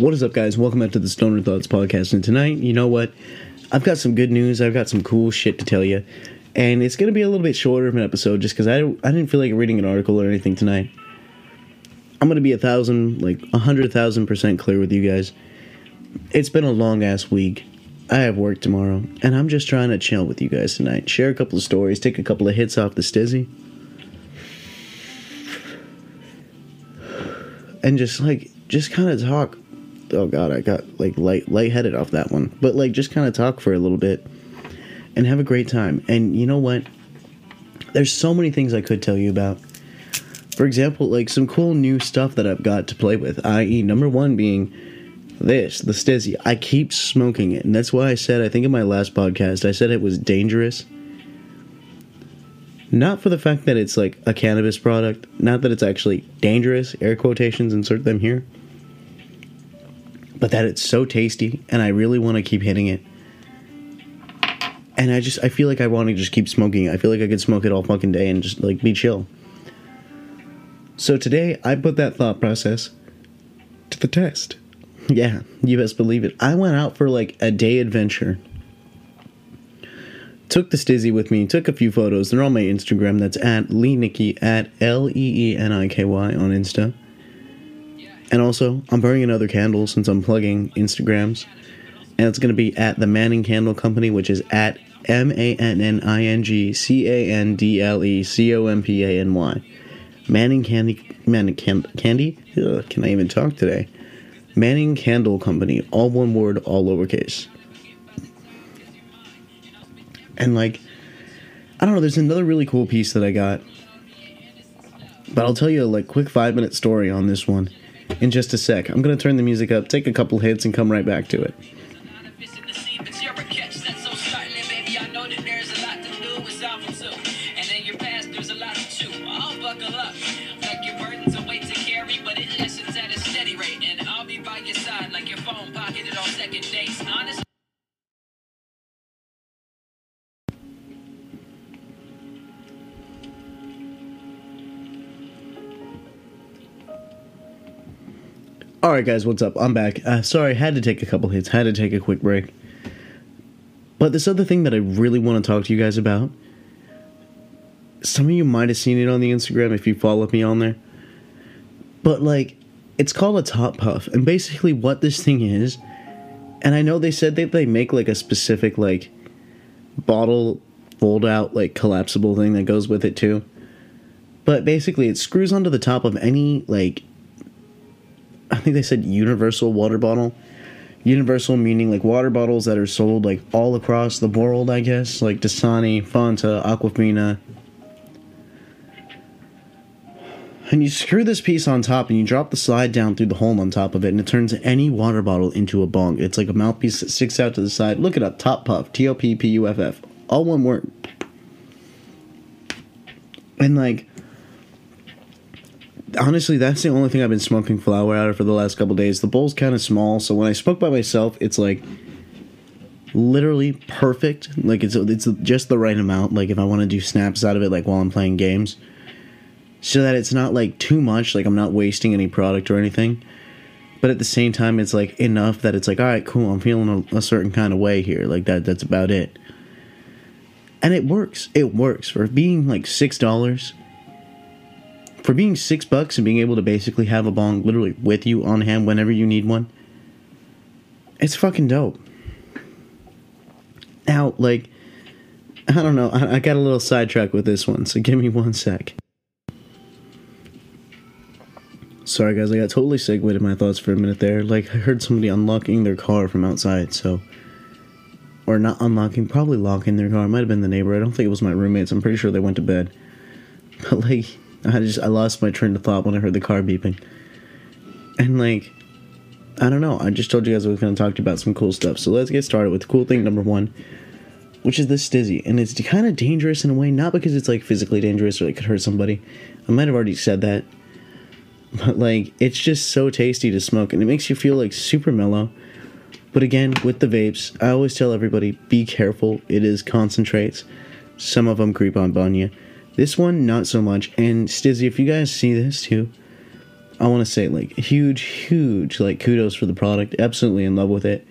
What is up, guys? Welcome back to the Stoner Thoughts podcast. And tonight, you know what? I've got some good news. I've got some cool shit to tell you, and it's gonna be a little bit shorter of an episode just because I I didn't feel like reading an article or anything tonight. I'm gonna be a thousand, like a hundred thousand percent clear with you guys. It's been a long ass week. I have work tomorrow, and I'm just trying to chill with you guys tonight. Share a couple of stories, take a couple of hits off the stizzy. and just like just kind of talk oh god i got like light lightheaded off that one. But like just kind of talk for a little bit and have a great time. And you know what? There's so many things i could tell you about. For example like some cool new stuff that i've got to play with i.e number one being this the stizzy. I keep smoking it and that's why i said i think in my last podcast i said it was dangerous. Not for the fact that it's like a cannabis product, not that it's actually dangerous, air quotations, insert them here, but that it's so tasty and I really want to keep hitting it. And I just, I feel like I want to just keep smoking. I feel like I could smoke it all fucking day and just like be chill. So today, I put that thought process to the test. Yeah, you best believe it. I went out for like a day adventure took the stizzy with me, took a few photos. They're on my Instagram. That's at Lee Nicky at L E E N I K Y on Insta. And also, I'm burning another candle since I'm plugging Instagrams. And it's going to be at the Manning Candle Company, which is at M A N N I N G C A N D L E C O M P A N Y. Manning Candy. Manning can, Candy? Ugh, can I even talk today? Manning Candle Company. All one word, all lowercase. And like, I don't know, there's another really cool piece that I got. But I'll tell you a like quick five minute story on this one in just a sec. I'm gonna turn the music up, take a couple hits, and come right back to it. Right, guys, what's up? I'm back. Uh, sorry, had to take a couple hits, had to take a quick break. But this other thing that I really want to talk to you guys about. Some of you might have seen it on the Instagram if you follow me on there. But like, it's called a top puff, and basically what this thing is. And I know they said that they make like a specific like bottle fold out like collapsible thing that goes with it too. But basically, it screws onto the top of any like I think they said universal water bottle. Universal meaning like water bottles that are sold like all across the world, I guess, like Dasani, Fanta, Aquafina. And you screw this piece on top and you drop the slide down through the hole on top of it and it turns any water bottle into a bong. It's like a mouthpiece that sticks out to the side. Look it up, Top Puff, T O P P U F F. All one word. And like honestly, that's the only thing I've been smoking flower out of for the last couple days. The bowl's kind of small, so when I smoke by myself, it's like literally perfect. Like it's it's just the right amount. Like if I want to do snaps out of it, like while I'm playing games, so that it's not like too much. Like I'm not wasting any product or anything. But at the same time, it's like enough that it's like, all right, cool. I'm feeling a, a certain kind of way here. Like that. That's about it. And it works. It works for being like six dollars for being six bucks and being able to basically have a bong literally with you on hand whenever you need one, it's fucking dope. Now, like, I don't know, I, I got a little sidetracked with this one, so give me one sec. Sorry, guys, I got totally segued in my thoughts for a minute there. Like, I heard somebody unlocking their car from outside, so. Or not unlocking, probably locking their car. It might have been the neighbor. I don't think it was my roommates. I'm pretty sure they went to bed. But, like, I just I lost my train of thought when I heard the car beeping. And like I don't know, I just told you guys I was gonna talk to you about some cool stuff. So let's get started with cool thing number one, which is this stizzy. And it's kind of dangerous in a way, not because it's like physically dangerous or it could hurt somebody. I might have already said that. But like it's just so tasty to smoke and it makes you feel like super mellow. But again, with the vapes, I always tell everybody be careful. It is concentrates. Some of them creep on on you. This one, not so much. And Stizzy, if you guys see this too, I want to say like huge, huge like kudos for the product. Absolutely in love with it.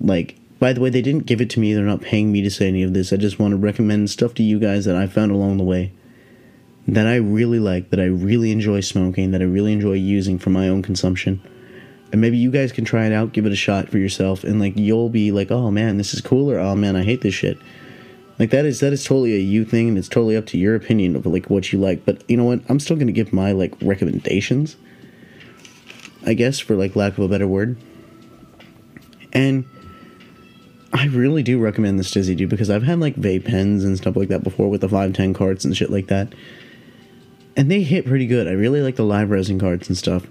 Like, by the way, they didn't give it to me. They're not paying me to say any of this. I just want to recommend stuff to you guys that I found along the way that I really like, that I really enjoy smoking, that I really enjoy using for my own consumption. And maybe you guys can try it out, give it a shot for yourself, and like you'll be like, oh man, this is cool, or oh man, I hate this shit. Like that is that is totally a you thing, and it's totally up to your opinion of like what you like. But you know what? I'm still gonna give my like recommendations. I guess for like lack of a better word. And I really do recommend this Stizzy dude because I've had like vape pens and stuff like that before with the 510 carts and shit like that. And they hit pretty good. I really like the live resin carts and stuff.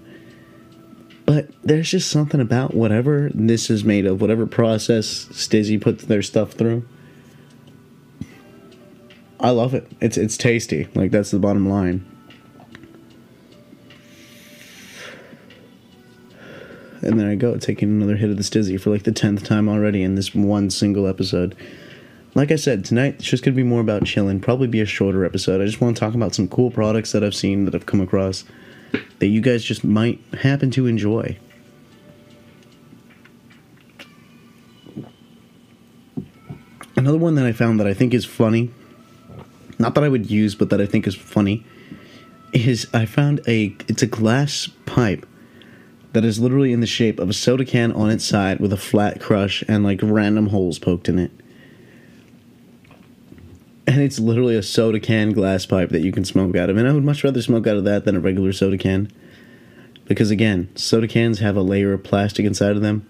But there's just something about whatever this is made of, whatever process Stizzy puts their stuff through. I love it. It's it's tasty. Like that's the bottom line. And there I go, taking another hit of the Stizzy for like the tenth time already in this one single episode. Like I said, tonight it's just gonna be more about chilling. Probably be a shorter episode. I just want to talk about some cool products that I've seen that I've come across that you guys just might happen to enjoy. Another one that I found that I think is funny not that I would use, but that I think is funny, is I found a it's a glass pipe that is literally in the shape of a soda can on its side with a flat crush and like random holes poked in it. And it's literally a soda can glass pipe that you can smoke out of. And I would much rather smoke out of that than a regular soda can. Because again, soda cans have a layer of plastic inside of them.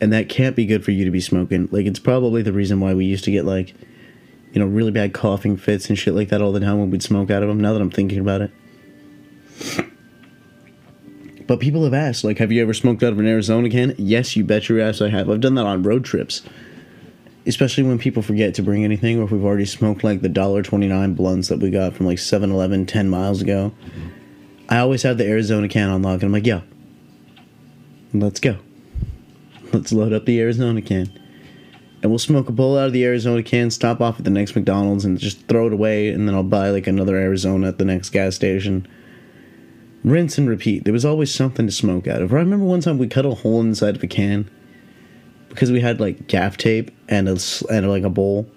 And that can't be good for you to be smoking. Like, it's probably the reason why we used to get, like, you know, really bad coughing fits and shit like that all the time when we'd smoke out of them. Now that I'm thinking about it. But people have asked, like, have you ever smoked out of an Arizona can? Yes, you bet your ass I have. I've done that on road trips. Especially when people forget to bring anything or if we've already smoked like the $1.29 blunts that we got from like 7 Eleven 10 miles ago. I always have the Arizona can on lock and I'm like, yo, let's go. Let's load up the Arizona can and we'll smoke a bowl out of the Arizona can, stop off at the next McDonald's, and just throw it away, and then I'll buy like another Arizona at the next gas station. Rinse and repeat. There was always something to smoke out of. I remember one time we cut a hole inside of a can because we had like gaff tape and a and like a bowl,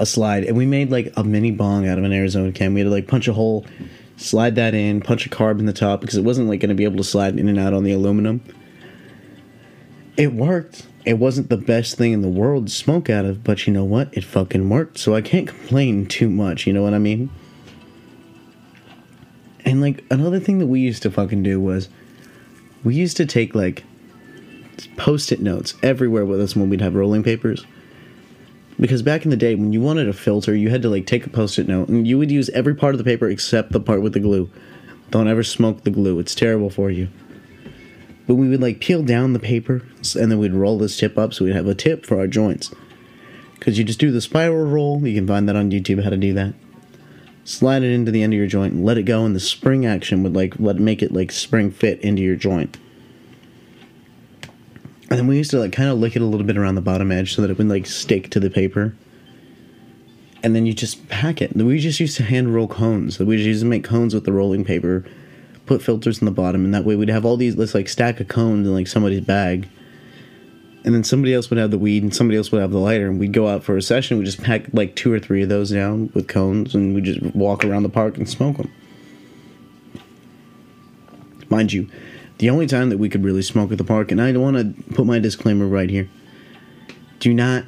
a slide, and we made like a mini bong out of an Arizona can. We had to like punch a hole, slide that in, punch a carb in the top because it wasn't like going to be able to slide in and out on the aluminum. It worked it wasn't the best thing in the world to smoke out of, but you know what? It fucking worked, so I can't complain too much, you know what I mean? And like another thing that we used to fucking do was we used to take like post-it notes everywhere with us when we'd have rolling papers. Because back in the day when you wanted a filter, you had to like take a post-it note and you would use every part of the paper except the part with the glue. Don't ever smoke the glue. It's terrible for you. But we would like peel down the paper and then we'd roll this tip up so we'd have a tip for our joints. Because you just do the spiral roll, you can find that on YouTube how to do that. Slide it into the end of your joint and let it go, and the spring action would like let make it like spring fit into your joint. And then we used to like kind of lick it a little bit around the bottom edge so that it would like stick to the paper. And then you just pack it. We just used to hand roll cones. We just used to make cones with the rolling paper put filters in the bottom, and that way we'd have all these this like stack of cones in like somebody's bag, and then somebody else would have the weed, and somebody else would have the lighter, and we'd go out for a session. We just pack like two or three of those down with cones, and we just walk around the park and smoke them. Mind you, the only time that we could really smoke at the park, and I want to put my disclaimer right here: do not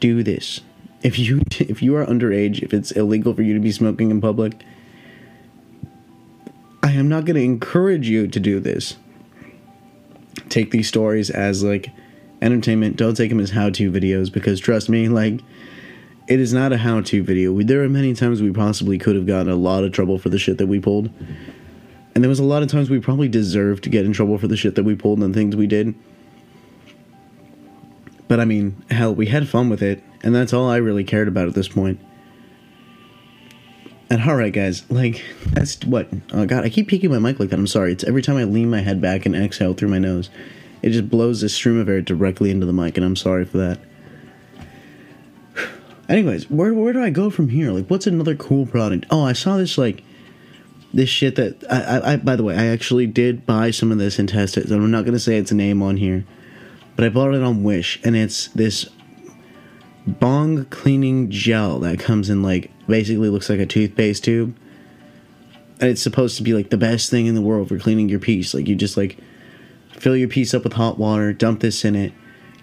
do this. If you if you are underage, if it's illegal for you to be smoking in public am not going to encourage you to do this. Take these stories as like entertainment. Don't take them as how to videos because trust me, like, it is not a how to video. There are many times we possibly could have gotten a lot of trouble for the shit that we pulled. And there was a lot of times we probably deserved to get in trouble for the shit that we pulled and the things we did. But I mean, hell, we had fun with it, and that's all I really cared about at this point. And all right, guys, like that's what. Oh God, I keep peaking my mic like that. I'm sorry. It's every time I lean my head back and exhale through my nose, it just blows this stream of air directly into the mic, and I'm sorry for that. Anyways, where where do I go from here? Like, what's another cool product? Oh, I saw this like this shit that I, I, I by the way, I actually did buy some of this and test it. So I'm not gonna say its name on here, but I bought it on Wish, and it's this bong cleaning gel that comes in like basically looks like a toothpaste tube. And it's supposed to be like the best thing in the world for cleaning your piece. Like you just like fill your piece up with hot water, dump this in it,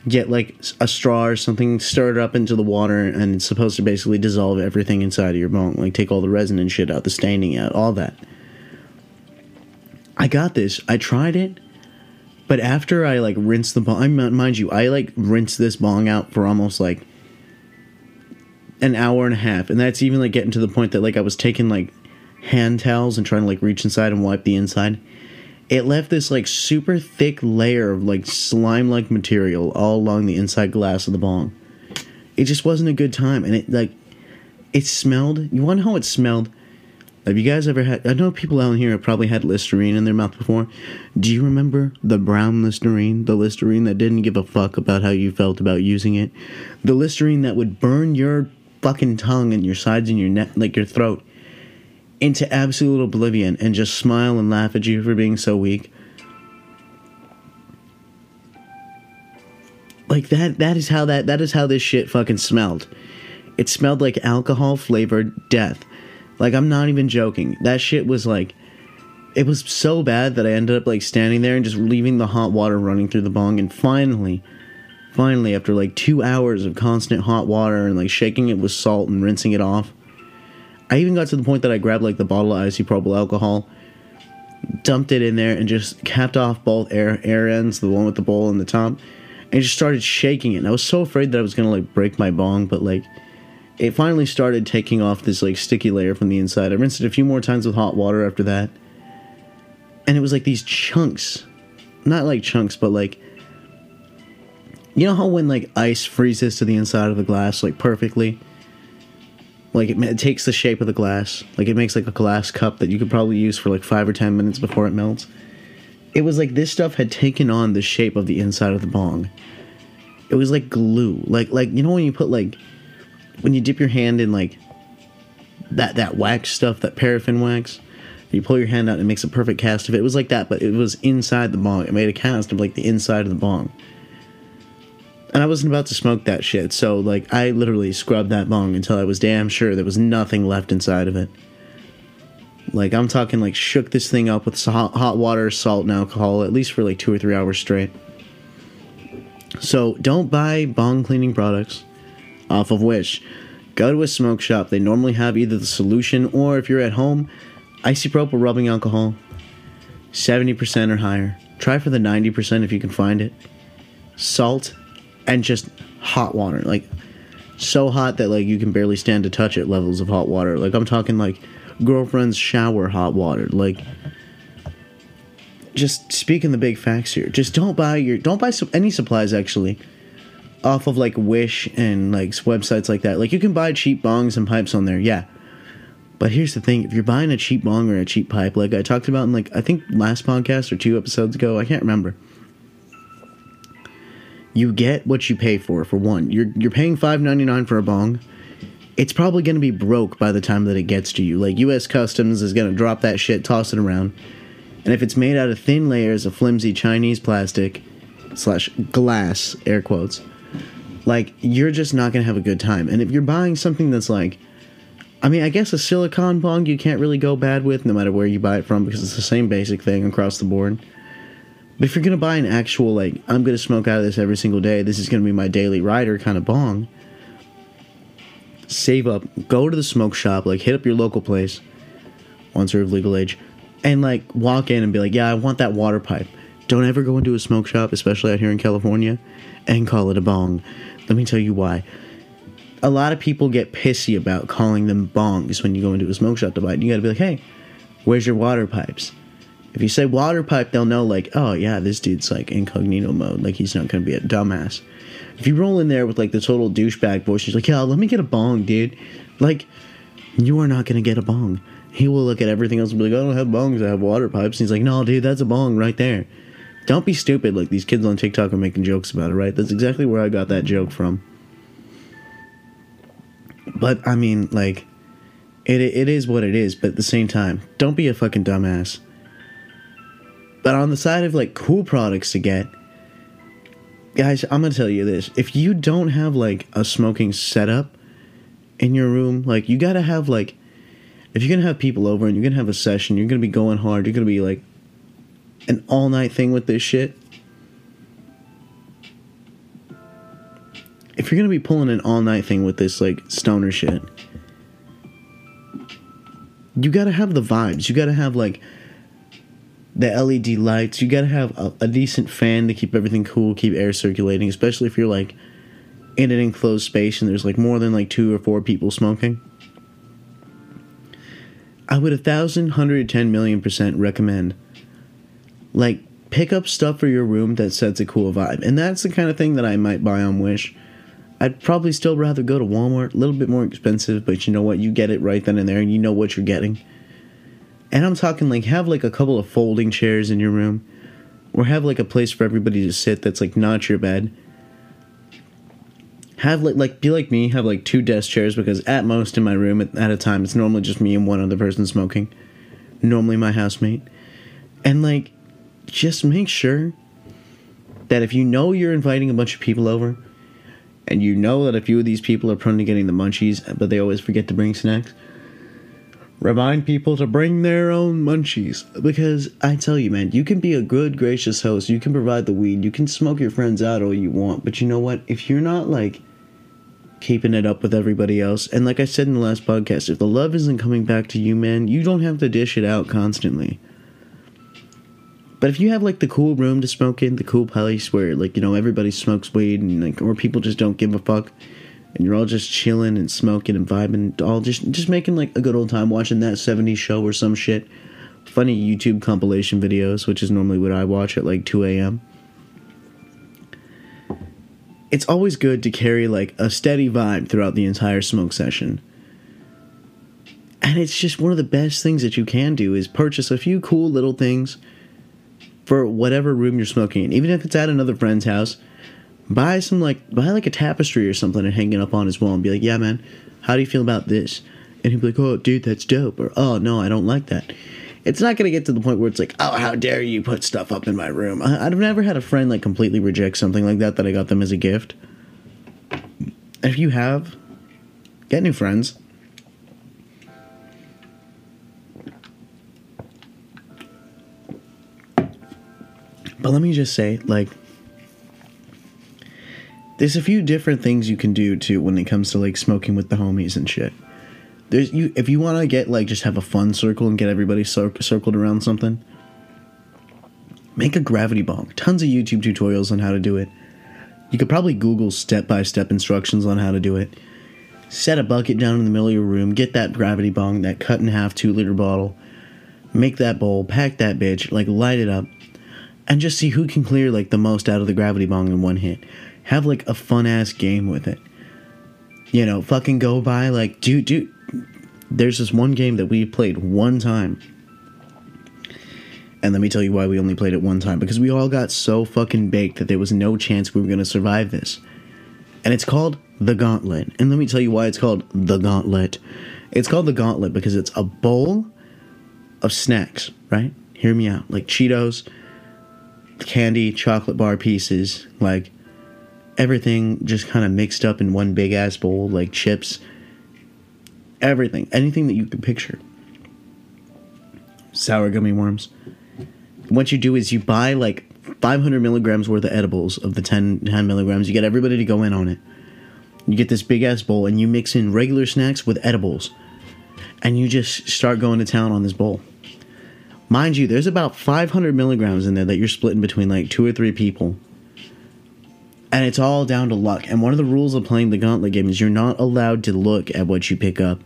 get like a straw or something, stir it up into the water, and it's supposed to basically dissolve everything inside of your bone, like take all the resin and shit out, the staining out, all that. I got this. I tried it, but after I like rinse the bong, mind you, I like rinse this bong out for almost like an hour and a half, and that's even like getting to the point that like I was taking like hand towels and trying to like reach inside and wipe the inside it left this like super thick layer of like slime like material all along the inside glass of the bong. It just wasn't a good time, and it like it smelled. You want to know how it smelled? Have you guys ever had? I know people out here have probably had Listerine in their mouth before. Do you remember the brown Listerine? The Listerine that didn't give a fuck about how you felt about using it? The Listerine that would burn your fucking tongue and your sides and your neck, like your throat into absolute oblivion and just smile and laugh at you for being so weak. Like that that is how that that is how this shit fucking smelled. It smelled like alcohol flavored death. Like I'm not even joking. That shit was like it was so bad that I ended up like standing there and just leaving the hot water running through the bong and finally finally after like 2 hours of constant hot water and like shaking it with salt and rinsing it off I even got to the point that I grabbed like the bottle of isopropyl alcohol, dumped it in there, and just capped off both air air ends, the one with the bowl and the top, and just started shaking it. And I was so afraid that I was gonna like break my bong, but like it finally started taking off this like sticky layer from the inside. I rinsed it a few more times with hot water after that, and it was like these chunks, not like chunks, but like you know how when like ice freezes to the inside of the glass like perfectly? Like it, it, takes the shape of the glass. Like it makes like a glass cup that you could probably use for like five or ten minutes before it melts. It was like this stuff had taken on the shape of the inside of the bong. It was like glue. Like like you know when you put like when you dip your hand in like that that wax stuff that paraffin wax? You pull your hand out and it makes a perfect cast of it. It was like that but it was inside the bong. It made a cast of like the inside of the bong and I wasn't about to smoke that shit, so like I literally scrubbed that bong until I was damn sure there was nothing left inside of it. Like I'm talking like shook this thing up with hot, hot water, salt, and alcohol at least for like two or three hours straight. So don't buy bong cleaning products off of Wish. Go to a smoke shop. They normally have either the solution or if you're at home, isopropyl rubbing alcohol, 70% or higher. Try for the 90% if you can find it. Salt and just hot water, like so hot that like you can barely stand to touch it levels of hot water. Like I'm talking like girlfriend's shower hot water. Like just speaking the big facts here. Just don't buy your don't buy any supplies actually off of like Wish and like websites like that. Like you can buy cheap bongs and pipes on there. Yeah. But here's the thing, if you're buying a cheap bong or a cheap pipe like I talked about in like I think last podcast or two episodes ago, I can't remember you get what you pay for. For one, you're you're paying five ninety nine for a bong. It's probably going to be broke by the time that it gets to you. Like U.S. Customs is going to drop that shit, toss it around, and if it's made out of thin layers of flimsy Chinese plastic slash glass air quotes, like you're just not going to have a good time. And if you're buying something that's like I mean, I guess a silicon bong you can't really go bad with no matter where you buy it from because it's the same basic thing across the board. But if you're gonna buy an actual like I'm gonna smoke out of this every single day, this is gonna be my daily rider kind of bong. Save up, go to the smoke shop, like hit up your local place, once you're of legal age, and like walk in and be like, yeah, I want that water pipe. Don't ever go into a smoke shop, especially out here in California, and call it a bong. Let me tell you why. A lot of people get pissy about calling them bongs when you go into a smoke shop to buy it. You gotta be like, hey, where's your water pipes? If you say water pipe, they'll know like, oh yeah, this dude's like incognito mode. Like he's not gonna be a dumbass. If you roll in there with like the total douchebag voice, he's like, yeah, let me get a bong, dude. Like, you are not gonna get a bong. He will look at everything else and be like, I don't have bongs, I have water pipes. And he's like, no, dude, that's a bong right there. Don't be stupid like these kids on TikTok are making jokes about it, right? That's exactly where I got that joke from. But I mean, like, It it is what it is, but at the same time, don't be a fucking dumbass. But on the side of like cool products to get, guys, I'm gonna tell you this: if you don't have like a smoking setup in your room, like you gotta have like, if you're gonna have people over and you're gonna have a session, you're gonna be going hard, you're gonna be like an all night thing with this shit. If you're gonna be pulling an all night thing with this like stoner shit, you gotta have the vibes. You gotta have like the LED lights. You gotta have a, a, decent fan to keep everything cool, keep air circulating, especially if you're like in an enclosed space and there's like more than like two or four people smoking. I would a thousand, hundred, ten million percent recommend like pick up stuff for your room that sets a cool vibe. And that's the kind of thing that I might buy on Wish. I'd probably still rather go to Walmart, a little bit more expensive, but you know what? You get it right then and there and you know what you're getting. And I'm talking like have like a couple of folding chairs in your room or have like a place for everybody to sit that's like not your bed. Have like like be like me, have like two desk chairs because at most in my room at, at a time it's normally just me and one other person smoking. Normally my housemate. And like just make sure that if you know you're inviting a bunch of people over and you know that a few of these people are prone to getting the munchies, but they always forget to bring snacks, Remind people to bring their own munchies. Because I tell you, man, you can be a good, gracious host. You can provide the weed. You can smoke your friends out all you want. But you know what? If you're not like keeping it up with everybody else, and like I said in the last podcast, if the love isn't coming back to you, man, you don't have to dish it out constantly. But if you have like the cool room to smoke in, the cool place where like you know everybody smokes weed and like or people just don't give a fuck, and you're all just chilling and smoking and vibing, all just just making like a good old time watching that 70s show or some shit. Funny YouTube compilation videos, which is normally what I watch at like 2 a.m. It's always good to carry like a steady vibe throughout the entire smoke session. And it's just one of the best things that you can do is purchase a few cool little things for whatever room you're smoking in. Even if it's at another friend's house, buy some like buy like a tapestry or something and hang it up on his wall and be like, yeah, man, how do you feel about this? And he'd be like, oh, dude, that's dope. Or oh no, I don't like that. It's not gonna get to the point where it's like, oh, how dare you put stuff up in my room? I, I've never had a friend like completely reject something like that that I got them as a gift. If you have, get new friends. But let me just say, like, there's a few different things you can do too when it comes to like smoking with the homies and shit. There's you if you want to get like just have a fun circle and get everybody cir- circled around something. Make a gravity bong. Tons of YouTube tutorials on how to do it. You could probably Google step by step instructions on how to do it. Set a bucket down in the middle of your room. Get that gravity bong, that cut in half two liter bottle. Make that bowl. Pack that bitch. Like light it up, and just see who can clear like the most out of the gravity bong in one hit have like a fun ass game with it. You know, fucking go by like dude, dude. There's this one game that we played one time. And let me tell you why we only played it one time because we all got so fucking baked that there was no chance we were going to survive this. And it's called The Gauntlet. And let me tell you why it's called The Gauntlet. It's called The Gauntlet because it's a bowl of snacks, right? Hear me out. Like Cheetos, candy, chocolate bar pieces, like everything just kind of mixed up in one big ass bowl, like chips, everything, anything that you could picture. Sour gummy worms. What you do is you buy like 500 milligrams worth of edibles of the 10, 10 milligrams. You get everybody to go in on it. You get this big ass bowl and you mix in regular snacks with edibles. And you just start going to town on this bowl. Mind you, there's about 500 milligrams in there that you're splitting between like two or three people and it's all down to luck. And one of the rules of playing the gauntlet game is you're not allowed to look at what you pick up.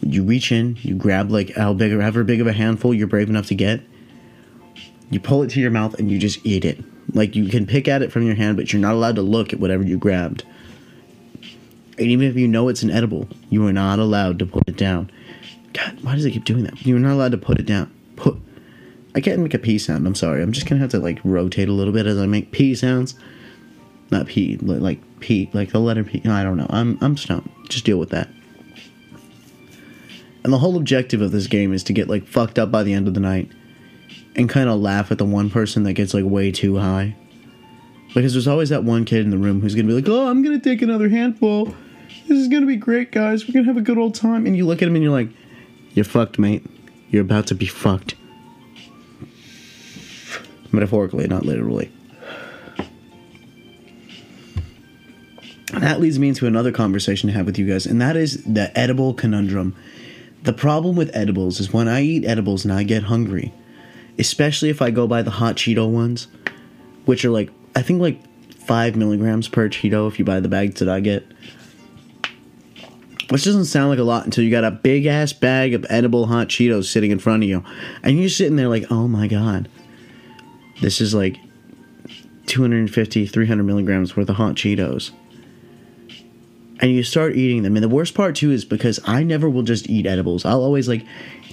You reach in, you grab like how big or however big of a handful you're brave enough to get. You pull it to your mouth and you just eat it. Like you can pick at it from your hand, but you're not allowed to look at whatever you grabbed. And even if you know it's an edible, you are not allowed to put it down. God, why does it keep doing that? You're not allowed to put it down. Put. I can't make a P sound. I'm sorry. I'm just gonna have to like rotate a little bit as I make P sounds not P, like P, like the letter P. I don't know. I'm I'm stoned. Just deal with that. And the whole objective of this game is to get like fucked up by the end of the night and kind of laugh at the one person that gets like way too high. Because there's always that one kid in the room who's gonna be like, "Oh, I'm gonna take another handful. This is gonna be great, guys. We're gonna have a good old time." And you look at him and you're like, "You're fucked, mate. You're about to be fucked." Metaphorically, not literally. That leads me into another conversation to have with you guys, and that is the edible conundrum. The problem with edibles is when I eat edibles and I get hungry, especially if I go by the hot Cheeto ones, which are like I think like five milligrams per Cheeto if you buy the bags that I get. Which doesn't sound like a lot until you got a big ass bag of edible hot Cheetos sitting in front of you. And you're sitting there like, oh my god. This is like 250, 300 milligrams worth of hot Cheetos. And you start eating them. And the worst part too is because I never will just eat edibles. I'll always like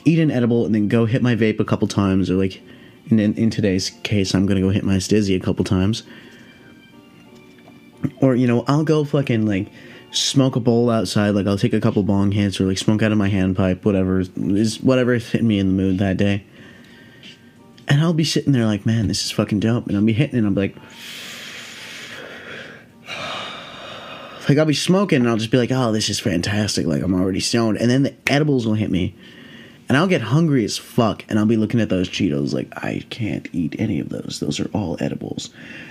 eat an edible and then go hit my vape a couple times or like in, in today's case, I'm gonna go hit my stizzy a couple times. Or you know, I'll go fucking like smoke a bowl outside. Like I'll take a couple bong hits or like smoke out of my handpipe, whatever is whatever hitting me in the mood that day. And I'll be sitting there like, man, this is fucking dope. And I'll be hitting it and I'm like, like I'll be smoking and I'll just be like, oh, this is fantastic. Like I'm already stoned. And then the edibles will hit me and I'll get hungry as fuck, and I'll be looking at those Cheetos like, I can't eat any of those. Those are all edibles.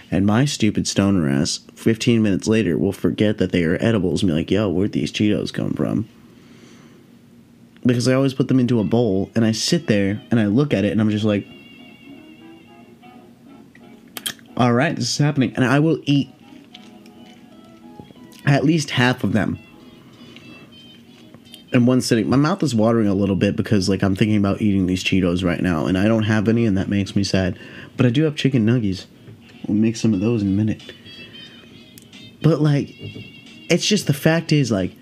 And my stupid stoner ass, 15 minutes later, will forget that they are edibles and be like, yo, where'd these Cheetos come from? Because I always put them into a bowl, and I sit there and I look at it, and I'm just like, all right, this is happening. And I will eat at least half of them in one sitting. My mouth is watering a little bit because like I'm thinking about eating these Cheetos right now, and I don't have any, and that makes me sad. But I do have chicken nuggies. We'll make some of those in a minute. But like, it's just the fact is like,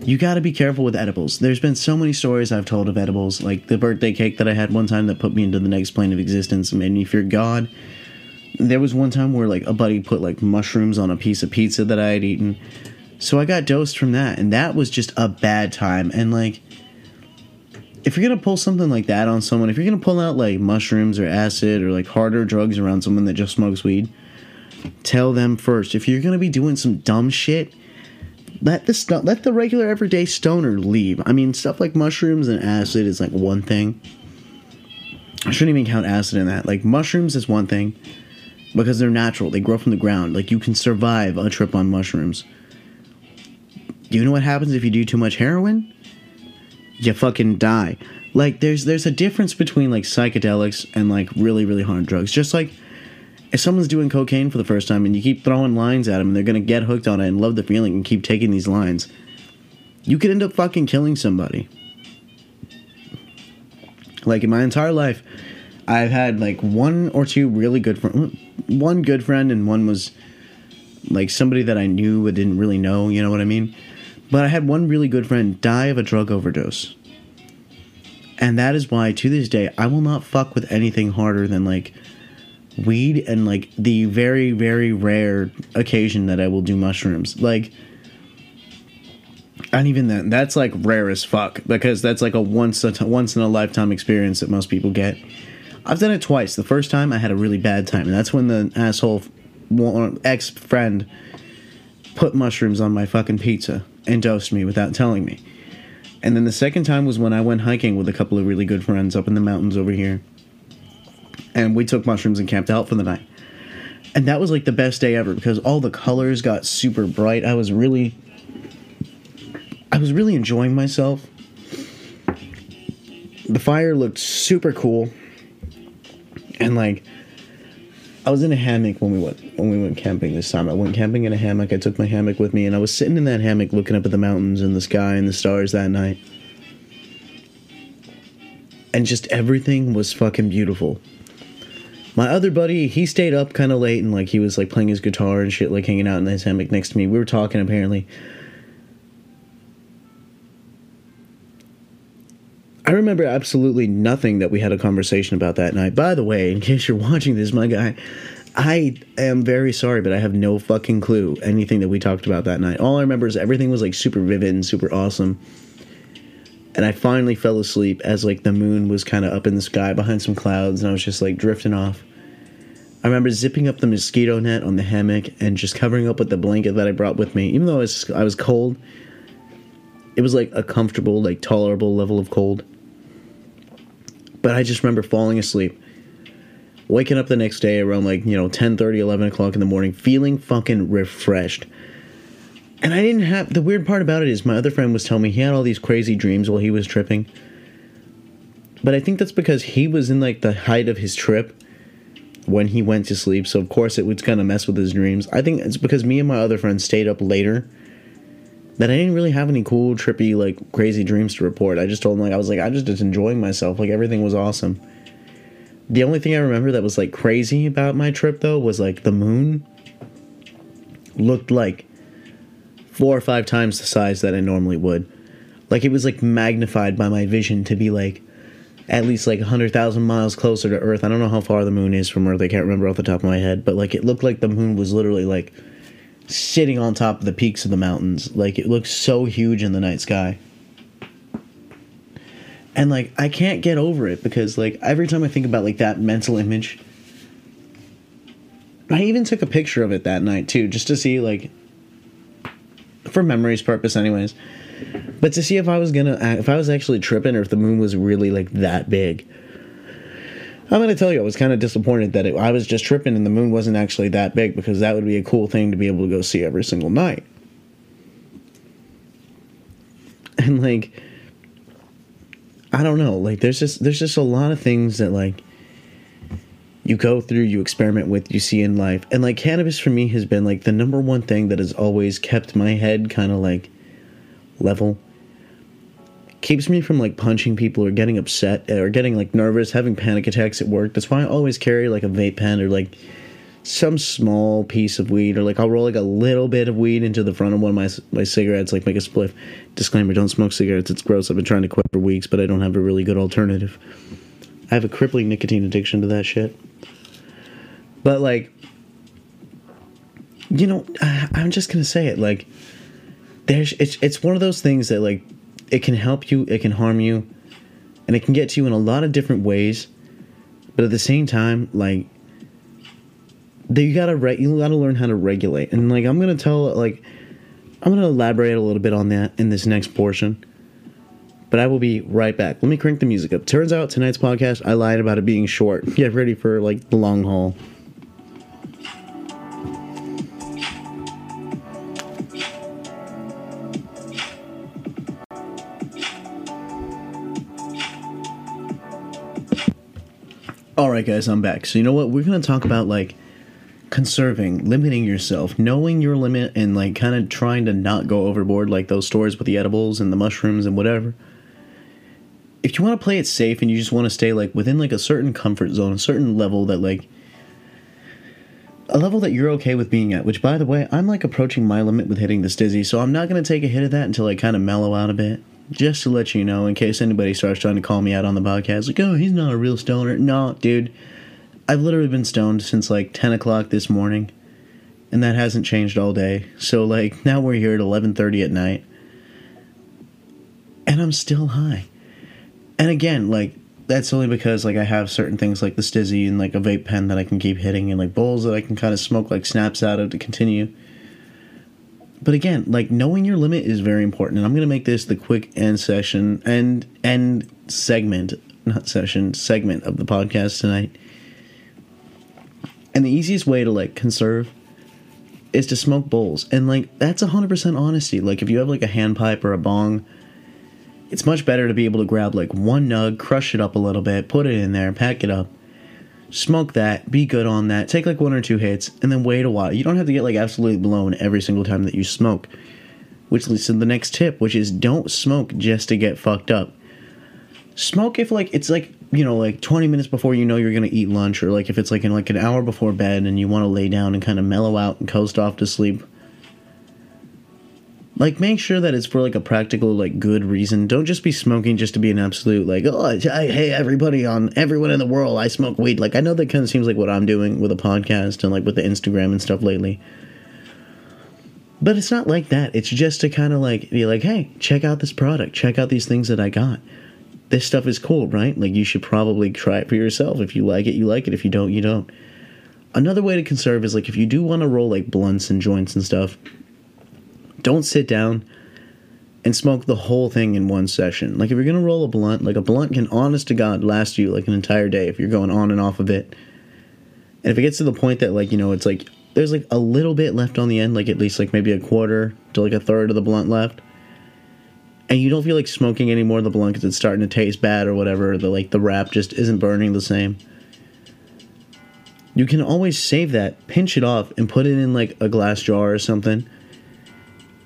you got to be careful with edibles. There's been so many stories I've told of edibles, like the birthday cake that I had one time that put me into the next plane of existence and made me fear God. There was one time where like a buddy put like mushrooms on a piece of pizza that I had eaten so I got dosed from that, and that was just a bad time. And like, if you're gonna pull something like that on someone, if you're gonna pull out like mushrooms or acid or like harder drugs around someone that just smokes weed, tell them first. If you're gonna be doing some dumb shit, let the st- let the regular everyday stoner leave. I mean, stuff like mushrooms and acid is like one thing. I shouldn't even count acid in that. Like mushrooms is one thing because they're natural. They grow from the ground. Like you can survive a trip on mushrooms. Do you know what happens if you do too much heroin? You fucking die. Like there's there's a difference between like psychedelics and like really really hard drugs. Just like if someone's doing cocaine for the first time and you keep throwing lines at them and they're gonna get hooked on it and love the feeling and keep taking these lines, you could end up fucking killing somebody. Like in my entire life, I've had like one or two really good friends. One good friend and one was like somebody that I knew but didn't really know. You know what I mean? But I had one really good friend die of a drug overdose. And that is why to this day I will not fuck with anything harder than like weed and like the very very rare occasion that I will do mushrooms. Like and even then that's like rare as fuck because that's like a once a t- once in a lifetime experience that most people get. I've done it twice. The first time I had a really bad time and that's when the asshole ex friend put mushrooms on my fucking pizza and dosed me without telling me. And then the second time was when I went hiking with a couple of really good friends up in the mountains over here. And we took mushrooms and camped out for the night. And that was like the best day ever because all the colors got super bright. I was really I was really enjoying myself. The fire looked super cool. And like I was in a hammock when we went when we went camping this time. I went camping in a hammock. I took my hammock with me, and I was sitting in that hammock looking up at the mountains and the sky and the stars that night. And just everything was fucking beautiful. My other buddy, he stayed up kind of late and like he was like playing his guitar and shit, like hanging out in his hammock next to me. We were talking apparently. I remember absolutely nothing that we had a conversation about that night. By the way, in case you're watching this, my guy, I am very sorry, but I have no fucking clue anything that we talked about that night. All I remember is everything was like super vivid and super awesome. and I finally fell asleep as like the moon was kind of up in the sky behind some clouds, and I was just like drifting off. I remember zipping up the mosquito net on the hammock and just covering up with the blanket that I brought with me, even though I was, I was cold. It was like a comfortable, like tolerable level of cold. But I just remember falling asleep, waking up the next day around like you know 10 30 11 o'clock in the morning feeling fucking refreshed. And i didn't have the weird part about it is my other friend was telling me he had all these crazy dreams while he was tripping. But i think that's because he was in like the height of his trip when he went to sleep. So of course it kind of mess with his dreams. I think it's because me and my other friend stayed up later that i didn't really have any cool trippy like crazy dreams to report i just told him like i was like i just was enjoying myself like everything was awesome the only thing I remember that was like crazy about my trip though was like the moon looked like four or five times the size that it normally would. Like it was like magnified by my vision to be like at least like 100,000 miles closer to Earth. I don't know how far the moon is from Earth. I can't remember off the top of my head, but like it looked like the moon was literally like sitting on top of the peaks of the mountains. Like it looks so huge in the night sky and like I can't get over it because like every time I think about like that mental image I even took a picture of it that night too just to see like for memories purpose anyways but to see if I was gonna if I was actually tripping or if the moon was really like that big I'm gonna tell you I was kind of disappointed that it, I was just tripping and the moon wasn't actually that big because that would be a cool thing to be able to go see every single night and like I don't know. Like there's just there's just a lot of things that like you go through, you experiment with, you see in life. And like cannabis for me has been like the number one thing that has always kept my head kind of like level. Keeps me from like punching people or getting upset or getting like nervous, having panic attacks at work. That's why I always carry like a vape pen or like some small piece of weed or like I'll roll like a little bit of weed into the front of one of my my cigarettes like make a spliff. Disclaimer, don't smoke cigarettes. It's gross. I've been trying to quit for weeks, but I don't have a really good alternative. I have a crippling nicotine addiction to that shit. But like you know, I, I'm just to say it like there's it's it's one of those things that like it can help you, it can harm you, and it can get to you in a lot of different ways. But at the same time, like you gotta re- you gotta learn how to regulate. And like i'm gonna tell like i'm gonna elaborate a little bit on that in this next portion. But i will be right back. Let me crank the music up. Turns out tonight's podcast i lied about it being short. Get ready for like the long haul all right guys i'm back so you know what we're gonna talk about like conserving, limiting yourself, knowing your limit, and like kind of trying to not go overboard, like those stories with the edibles and the mushrooms and whatever. If you want to play it safe and you just want to stay like within like a certain comfort zone, a certain level that like a level that you're okay with being at, which by the way, I'm like approaching my limit with hitting the stizzy, so I'm not to take a hit of that until I kind of mellow out a bit. Just to let you know, in case anybody starts trying to call me out on the podcast, like, oh, he's not a real stoner. No, dude. I've literally been stoned since like 10 o'clock this morning, and that hasn't changed all day. So like now we're here at 11:30 at night, and I'm still high. And again, like that's only because like I have certain things like the stizzy and like a vape pen that I can keep hitting, and like bowls that I can kind of smoke like snaps out of to continue. But again, like knowing your limit is very important, and I'm gonna make this the quick end session and end segment, not session segment of the podcast tonight and the easiest way to like conserve is to smoke bowls. And like that's 100% honesty. Like if you have like a hand pipe or a bong, it's much better to be able to grab like one nug, crush it up a little bit, put it in there, pack it up, smoke that, be good on that, take like one or two hits, and then wait a while. You don't have to get like absolutely blown every single time that you smoke. Which leads to the next tip, which is don't smoke just to get fucked up. Smoke if like it's like you know like 20 minutes before you know you're to eat lunch or like if it's like in like an hour before bed and you want to lay down and kind of mellow out and coast off to sleep like make sure that it's for like a practical like good reason don't just be smoking just to be an absolute like oh I, hey everybody on everyone in the world i smoke weed like i know that kind of seems like what i'm doing with a podcast and like with the instagram and stuff lately But it's not like that. It's just to kind of like be like, hey, check out this product. Check out these things that I got. This stuff is cool, right? Like you should probably try it for yourself. If you like it, you like it. If you don't, you don't. Another way to conserve is like if you do want to roll like blunts and joints and stuff, don't sit down and smoke the whole thing in one session. Like if you're gonna roll a blunt, like a blunt can honest to God last you like an entire day if you're going on and off of it. And if it gets to the point that like, you know, it's like there's like a little bit left on the end, like at least like maybe a quarter to like a third of the blunt left. And you don't feel like smoking any more of the blunt because it's starting to taste bad or whatever. The like the wrap just isn't burning the same. You can always save that, pinch it off, and put it in like a glass jar or something.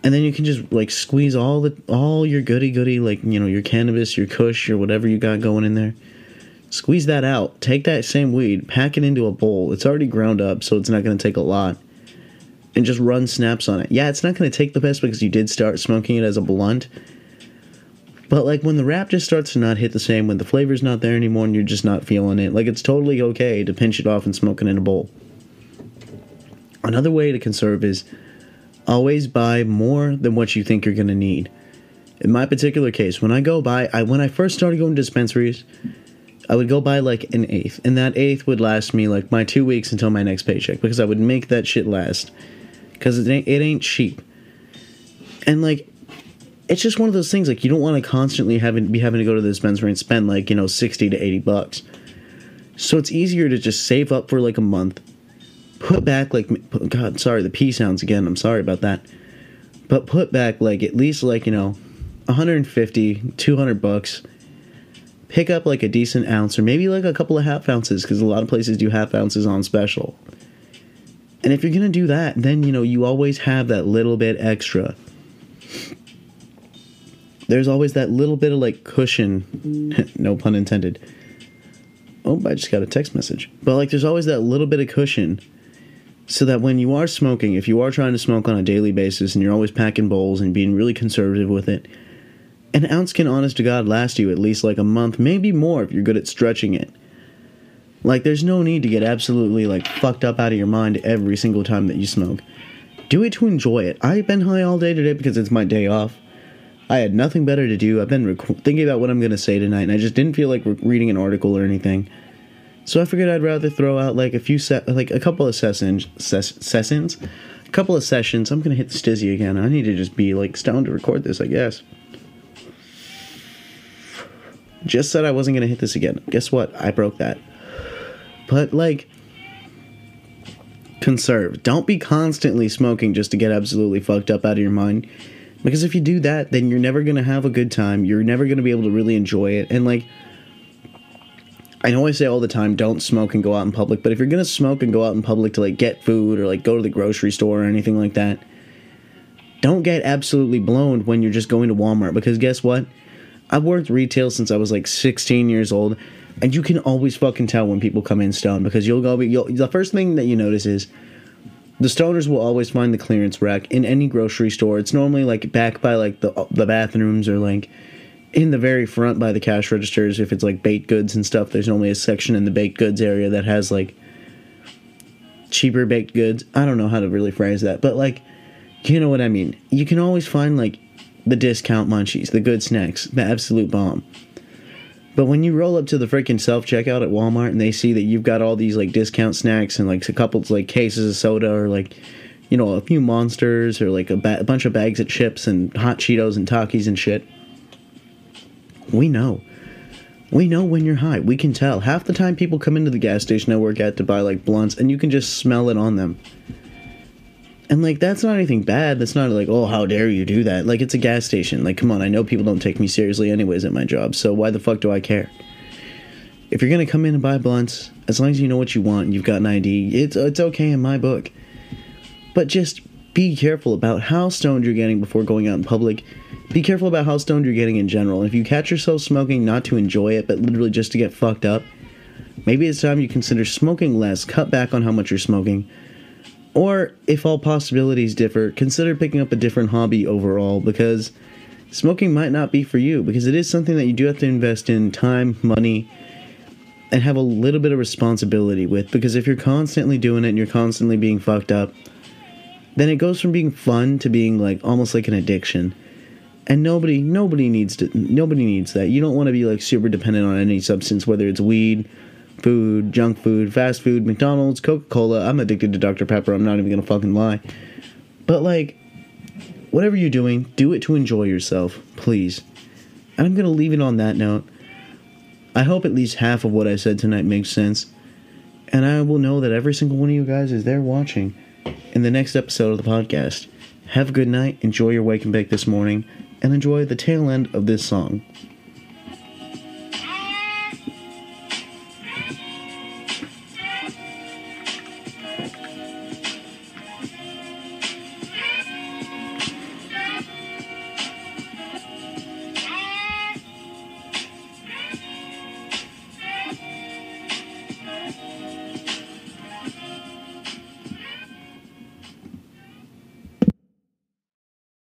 And then you can just like squeeze all the all your goody goody, like you know your cannabis, your Kush, or whatever you got going in there Squeeze that out. Take that same weed, pack it into a bowl. It's already ground up, so it's not going to take a lot. And just run snaps on it. Yeah, it's not going to take the best because you did start smoking it as a blunt. But like when the wrap just starts to not hit the same, when the flavor's not there anymore and you're just not feeling it, like it's totally okay to pinch it off and smoke it in a bowl. Another way to conserve is always buy more than what you think you're going to need. In my particular case, when I go buy, I when I first started going to dispensaries, I would go buy like an eighth, and that eighth would last me like my two weeks until my next paycheck because I would make that shit last because it ain't, it ain't cheap. And like, it's just one of those things like you don't want to constantly having be having to go to the dispensary and spend like you know sixty to eighty bucks. So it's easier to just save up for like a month, put back like God, sorry the P sounds again. I'm sorry about that, but put back like at least like you know, 150, 200 bucks pick up like a decent ounce or maybe like a couple of half ounces because a lot of places do half ounces on special. And if you're going to do that, then you know, you always have that little bit extra. There's always that little bit of like cushion, no pun intended. Oh, I just got a text message. But like there's always that little bit of cushion so that when you are smoking, if you are trying to smoke on a daily basis and you're always packing bowls and being really conservative with it, an ounce can, honest to God, last you at least like a month, maybe more if you're good at stretching it. Like, there's no need to get absolutely like fucked up out of your mind every single time that you smoke. Do it to enjoy it. I've been high all day today because it's my day off. I had nothing better to do. I've been rec- thinking about what I'm going to say tonight, and I just didn't feel like re- reading an article or anything. So I figured I'd rather throw out like a few set, like a couple of sessions, ses- sessions, a couple of sessions. I'm gonna hit the STIIIZY again. I need to just be like stoned to record this, I guess. Just said I wasn't to hit this again. Guess what? I broke that. But, like, conserve. Don't be constantly smoking just to get absolutely fucked up out of your mind. Because if you do that, then you're never to have a good time. You're never to be able to really enjoy it. And, like, I know I say all the time, don't smoke and go out in public, but if you're gonna smoke and go out in public to like get food or like go to the grocery store or anything like that, don't get absolutely blown when you're just going to Walmart because guess what? I've worked retail since I was like 16 years old, and you can always fucking tell when people come in stoned because you'll go. You'll, the first thing that you notice is the stoners will always find the clearance rack in any grocery store. It's normally like back by like the the bathrooms or like in the very front by the cash registers. If it's like baked goods and stuff, there's normally a section in the baked goods area that has like cheaper baked goods. I don't know how to really phrase that, but like you know what I mean. You can always find like the discount munchies, the good snacks, the absolute bomb. But when you roll up to the freaking self checkout at Walmart and they see that you've got all these like discount snacks and like a couple like cases of soda or like you know a few monsters or like a, ba- a bunch of bags of chips and hot Cheetos and Takis and shit, we know. We know when you're high. We can tell. Half the time people come into the gas station I work at to buy like blunts and you can just smell it on them. And like that's not anything bad. That's not like, oh, how dare you do that? Like it's a gas station. Like come on, I know people don't take me seriously anyways at my job. So why the fuck do I care? If you're going to come in and buy blunts, as long as you know what you want and you've got an ID, it's it's okay in my book. But just be careful about how stoned you're getting before going out in public. Be careful about how stoned you're getting in general. If you catch yourself smoking not to enjoy it, but literally just to get fucked up, maybe it's time you consider smoking less, cut back on how much you're smoking, or, if all possibilities differ, consider picking up a different hobby overall because smoking might not be for you because it is something that you do have to invest in time, money, and have a little bit of responsibility with because if you're constantly doing it and you're constantly being fucked up, then it goes from being fun to being like almost like an addiction. And nobody nobody needs to nobody needs that. You don't want to be like super dependent on any substance whether it's weed, food, junk food, fast food, McDonald's, Coca-Cola. I'm addicted to Dr Pepper. I'm not even to fucking lie. But like whatever you're doing, do it to enjoy yourself, please. And I'm to leave it on that note. I hope at least half of what I said tonight makes sense. And I will know that every single one of you guys is there watching in the next episode of the podcast. Have a good night, enjoy your wake and bake this morning, and enjoy the tail end of this song.